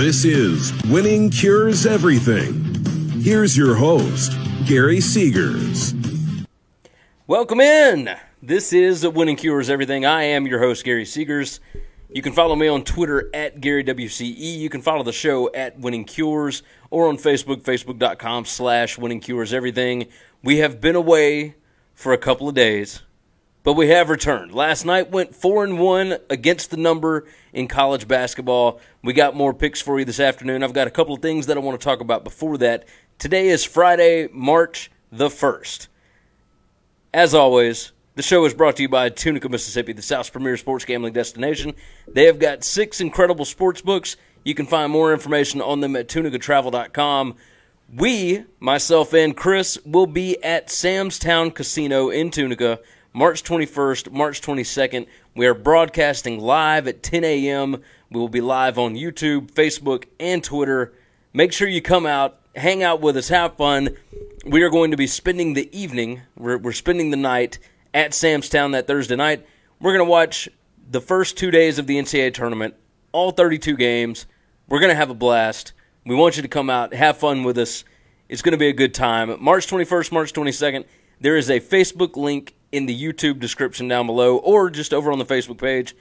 This is Winning Cures Everything. Here's your host, Gary Seegers. Welcome in. This is Winning Cures Everything. I am your host, Gary Seegers. You can follow me on Twitter at GaryWCE. You can follow the show at Winning Cures or on Facebook, facebook.com slash Winning Cures Everything. We have been away for a couple of days, but we have returned. Last night went 4 and 1 against the number in college basketball. We got more picks for you this afternoon. I've got a couple of things that I want to talk about before that. Today is Friday, March the 1st. As always, the show is brought to you by Tunica, Mississippi, the South's premier sports gambling destination. They have got six incredible sports books. You can find more information on them at tunicatravel.com. We, myself and Chris, will be at Sam's Town Casino in Tunica March 21st, March 22nd. We are broadcasting live at 10 a.m. We will be live on YouTube, Facebook, and Twitter. Make sure you come out, hang out with us, have fun. We are going to be spending the evening, we're, we're spending the night at Sam's Town that Thursday night. We're going to watch the first two days of the NCAA tournament, all 32 games. We're going to have a blast. We want you to come out, have fun with us. It's going to be a good time. March 21st, March 22nd, there is a Facebook link in the YouTube description down below or just over on the Facebook page.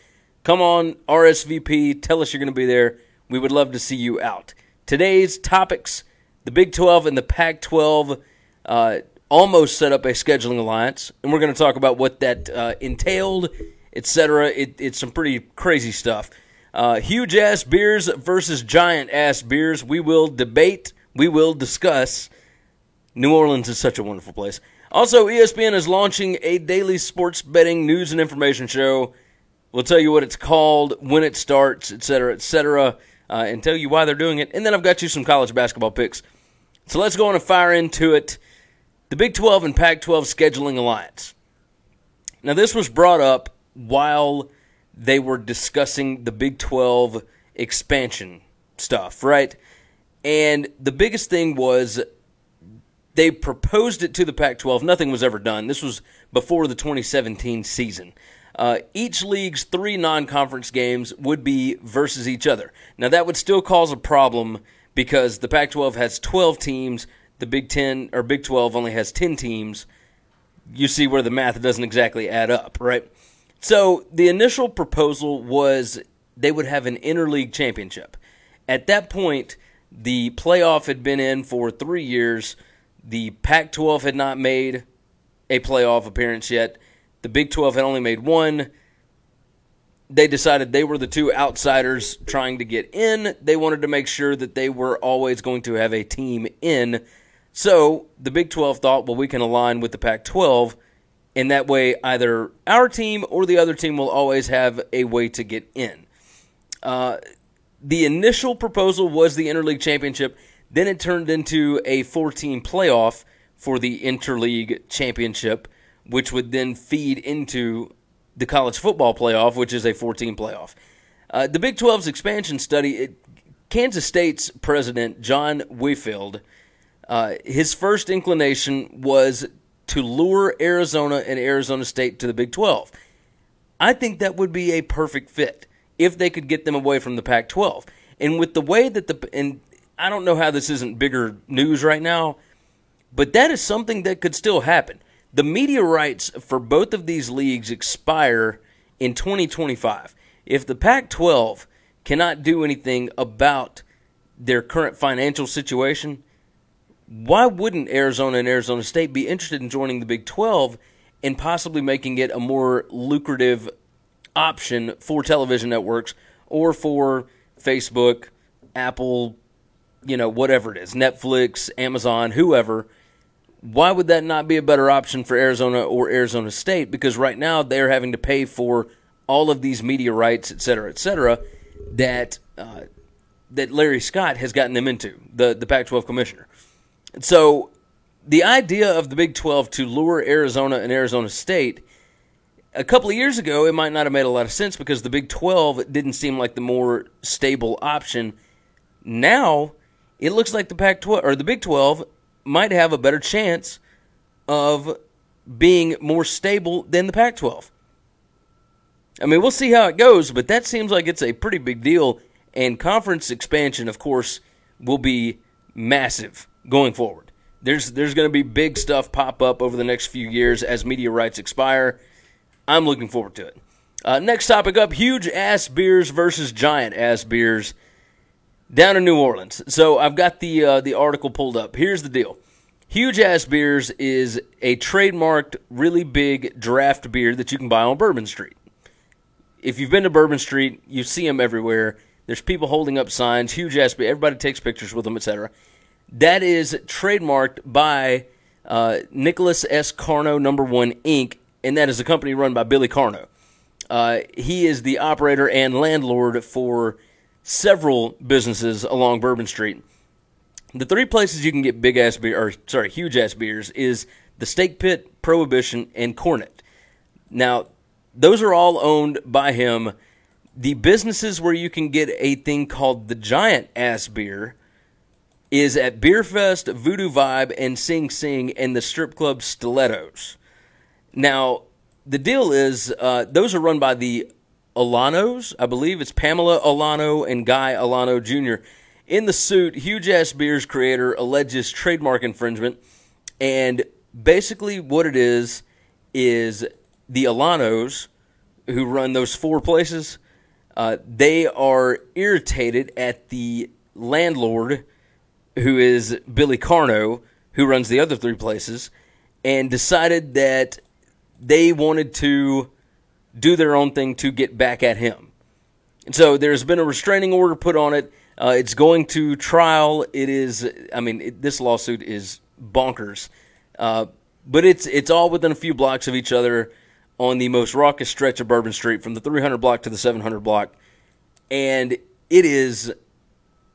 Come on, RSVP, tell us you're going to be there. We would love to see you out. Today's topics the Big 12 and the Pac 12 uh, almost set up a scheduling alliance, and we're going to talk about what that uh, entailed, etc. It, it's some pretty crazy stuff. Uh, huge ass beers versus giant ass beers. We will debate, we will discuss. New Orleans is such a wonderful place. Also, ESPN is launching a daily sports betting news and information show. We'll tell you what it's called, when it starts, etc., etc., uh, and tell you why they're doing it. And then I've got you some college basketball picks. So let's go on and fire into it. The Big 12 and Pac 12 scheduling alliance. Now, this was brought up while they were discussing the Big 12 expansion stuff, right? And the biggest thing was they proposed it to the Pac 12. Nothing was ever done. This was before the 2017 season. Uh, each league's three non conference games would be versus each other. Now, that would still cause a problem because the Pac 12 has 12 teams, the Big 10 or Big 12 only has 10 teams. You see where the math doesn't exactly add up, right? So, the initial proposal was they would have an interleague championship. At that point, the playoff had been in for three years the Pac 12 had not made a playoff appearance yet. The Big 12 had only made one. They decided they were the two outsiders trying to get in. They wanted to make sure that they were always going to have a team in. So the Big 12 thought, well, we can align with the Pac 12, and that way either our team or the other team will always have a way to get in. Uh, the initial proposal was the Interleague Championship then it turned into a 14 playoff for the Interleague Championship, which would then feed into the college football playoff, which is a 14 playoff. Uh, the Big 12's expansion study, it, Kansas State's president, John Woyfeld, uh, his first inclination was to lure Arizona and Arizona State to the Big 12. I think that would be a perfect fit if they could get them away from the Pac 12. And with the way that the and I don't know how this isn't bigger news right now, but that is something that could still happen. The media rights for both of these leagues expire in 2025. If the Pac 12 cannot do anything about their current financial situation, why wouldn't Arizona and Arizona State be interested in joining the Big 12 and possibly making it a more lucrative option for television networks or for Facebook, Apple, you know, whatever it is, Netflix, Amazon, whoever, why would that not be a better option for Arizona or Arizona State? Because right now they're having to pay for all of these media rights, et cetera, et cetera, that uh, that Larry Scott has gotten them into, the, the Pac 12 commissioner. So the idea of the Big 12 to lure Arizona and Arizona State, a couple of years ago, it might not have made a lot of sense because the Big 12 didn't seem like the more stable option. Now, it looks like the Pac 12 or the Big 12 might have a better chance of being more stable than the Pac 12. I mean, we'll see how it goes, but that seems like it's a pretty big deal. And conference expansion, of course, will be massive going forward. There's there's going to be big stuff pop up over the next few years as media rights expire. I'm looking forward to it. Uh, next topic up: huge ass beers versus giant ass beers down in New Orleans. So I've got the uh, the article pulled up. Here's the deal: Huge Ass Beers is a trademarked, really big draft beer that you can buy on Bourbon Street. If you've been to Bourbon Street, you see them everywhere. There's people holding up signs, huge ass beer. Everybody takes pictures with them, etc. That is trademarked by uh, Nicholas S. Karno Number One Inc., and that is a company run by Billy Karno. Uh, he is the operator and landlord for several businesses along Bourbon Street. The three places you can get big ass beer, or sorry, huge ass beers, is the Steak Pit, Prohibition, and Cornet. Now, those are all owned by him. The businesses where you can get a thing called the Giant Ass Beer is at Beerfest, Voodoo Vibe, and Sing Sing, and the strip club Stilettos. Now, the deal is uh, those are run by the Alanos. I believe it's Pamela Alano and Guy Alano Jr. In the suit, Huge Ass Beers creator alleges trademark infringement, and basically what it is is the Alanos who run those four places. Uh, they are irritated at the landlord, who is Billy Karno, who runs the other three places, and decided that they wanted to do their own thing to get back at him. And so there's been a restraining order put on it. Uh, it's going to trial. It is. I mean, it, this lawsuit is bonkers, uh, but it's it's all within a few blocks of each other on the most raucous stretch of Bourbon Street, from the 300 block to the 700 block, and it is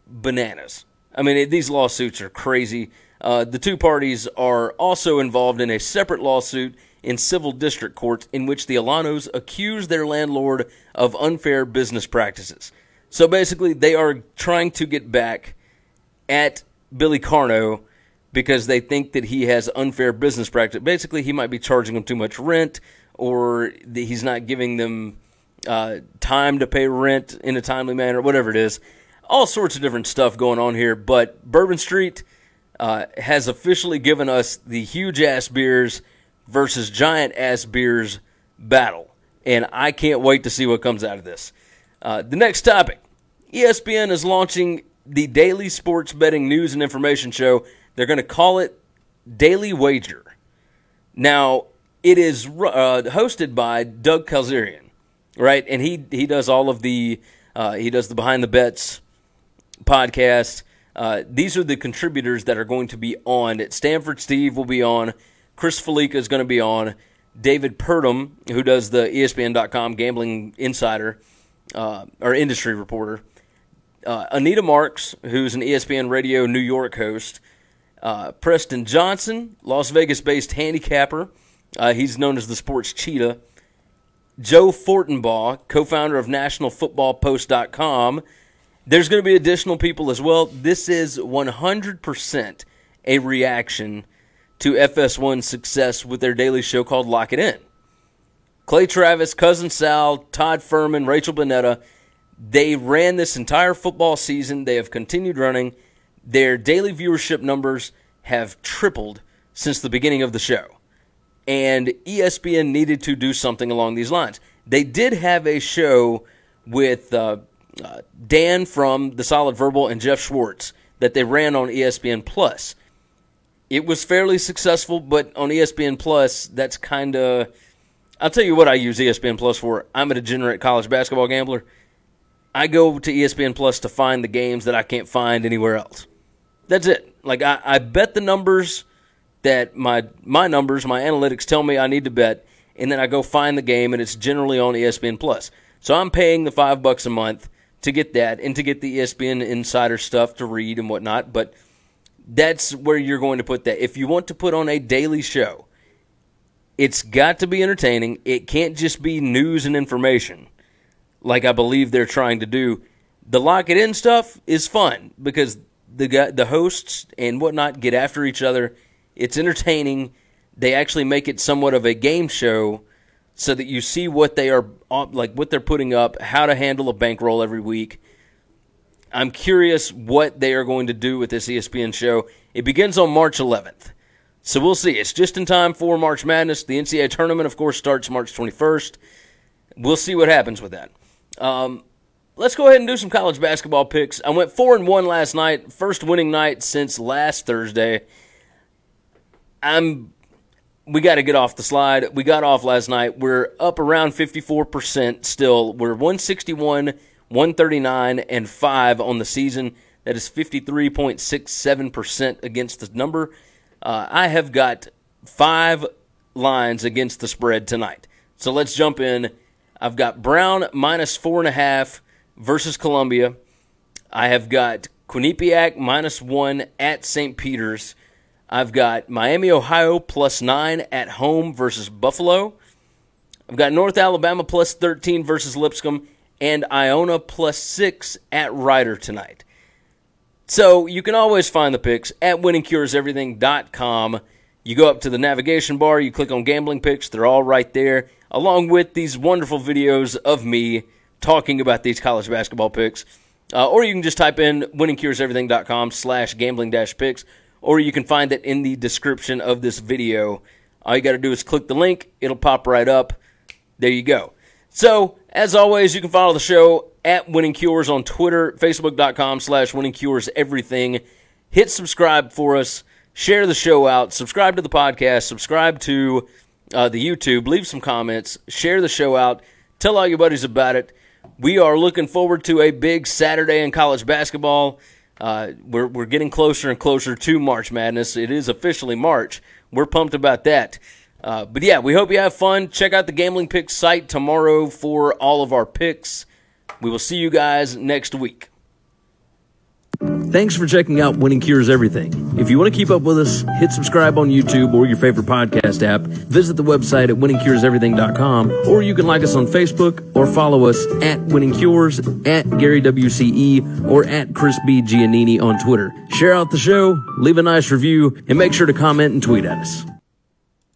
bananas. I mean, it, these lawsuits are crazy. Uh, the two parties are also involved in a separate lawsuit in civil district court in which the Alanos accuse their landlord of unfair business practices. So basically, they are trying to get back at Billy Karno because they think that he has unfair business practice. Basically, he might be charging them too much rent, or he's not giving them uh, time to pay rent in a timely manner, whatever it is. All sorts of different stuff going on here. But Bourbon Street uh, has officially given us the huge ass beers versus giant ass beers battle. And I can't wait to see what comes out of this. Uh, the next topic ESPN is launching the daily sports betting news and information show. They're going to call it Daily Wager. Now, it is uh, hosted by Doug Kezirian, right? And he he does all of the uh, he does the behind the bets podcast. Uh, these are the contributors that are going to be on. Stanford Steve will be on. Chris Fallica is going to be on. David Purdum, who does the ESPN.com gambling insider uh, or industry reporter, uh, Anita Marks, who's an ESPN Radio New York host, uh, Preston Johnson, Las Vegas based handicapper. Uh, he's known as the Sports Cheetah. Joe Fortenbaugh, co founder of NationalFootballPost.com. There's going to be additional people as well. This is 100% a reaction to FS1's success with their daily show called Lock It In. Clay Travis, Cousin Sal, Todd Fuhrman, Rachel Bonnetta they ran this entire football season. They have continued running. Their daily viewership numbers have tripled since the beginning of the show. And ESPN needed to do something along these lines. They did have a show with uh, uh, Dan from The Solid Verbal and Jeff Schwartz that they ran on ESPN Plus. It was fairly successful, but on ESPN Plus, that's kind of. I'll tell you what I use ESPN Plus for. I'm a degenerate college basketball gambler I go to ESPN Plus to find the games that I can't find anywhere else. That's it. Like I, I bet the numbers that my my numbers, my analytics tell me I need to bet, and then I go find the game, and it's generally on ESPN Plus. So I'm paying the five bucks a month to get that and to get the ESPN insider stuff to read and whatnot. But that's where you're going to put that. If you want to put on a daily show, it's got to be entertaining. It can't just be news and information like I believe they're trying to do. The lock it in stuff is fun because the the hosts and whatnot get after each other. It's entertaining. They actually make it somewhat of a game show so that you see what they are uh, like what they're putting up, how to handle a bankroll every week. I'm curious what they are going to do with this ESPN show. It begins on March 11th. So we'll see. It's just in time for March Madness. The NCAA tournament, of course, starts March 21st. We'll see what happens with that. Um, let's go ahead and do some college basketball picks. I went four and one last night, first winning night since last Thursday. I'm. We got to get off the slide. We got off last night. We're up around 54% still. We're 161, 139, and 5 on the season. That is 53.67% against the number. Uh, I have got five lines against the spread tonight. So let's jump in. I've got Brown minus four and a half versus Columbia. I have got Quinnipiac minus one at St. Peter's. I've got Miami, Ohio plus nine at home versus Buffalo. I've got North Alabama plus 13 versus Lipscomb and Iona plus six at Rider tonight. So you can always find the picks at winningcureseverything.com. You go up to the navigation bar, you click on gambling picks, they're all right there, along with these wonderful videos of me talking about these college basketball picks. Uh, or you can just type in winningcureseverything.com slash gambling dash picks, or you can find it in the description of this video. All you got to do is click the link, it'll pop right up. There you go. So, as always, you can follow the show at Winning Cures on Twitter, Facebook.com slash Winning Cures Everything. Hit subscribe for us. Share the show out. Subscribe to the podcast. Subscribe to uh, the YouTube. Leave some comments. Share the show out. Tell all your buddies about it. We are looking forward to a big Saturday in college basketball. Uh, we're, we're getting closer and closer to March Madness. It is officially March. We're pumped about that. Uh, but yeah, we hope you have fun. Check out the Gambling Picks site tomorrow for all of our picks. We will see you guys next week. Thanks for checking out Winning Cures Everything. If you want to keep up with us, hit subscribe on YouTube or your favorite podcast app. Visit the website at winningcureseverything.com or you can like us on Facebook or follow us at Winning Cures, at Gary WCE, or at Chris B. Giannini on Twitter. Share out the show, leave a nice review, and make sure to comment and tweet at us.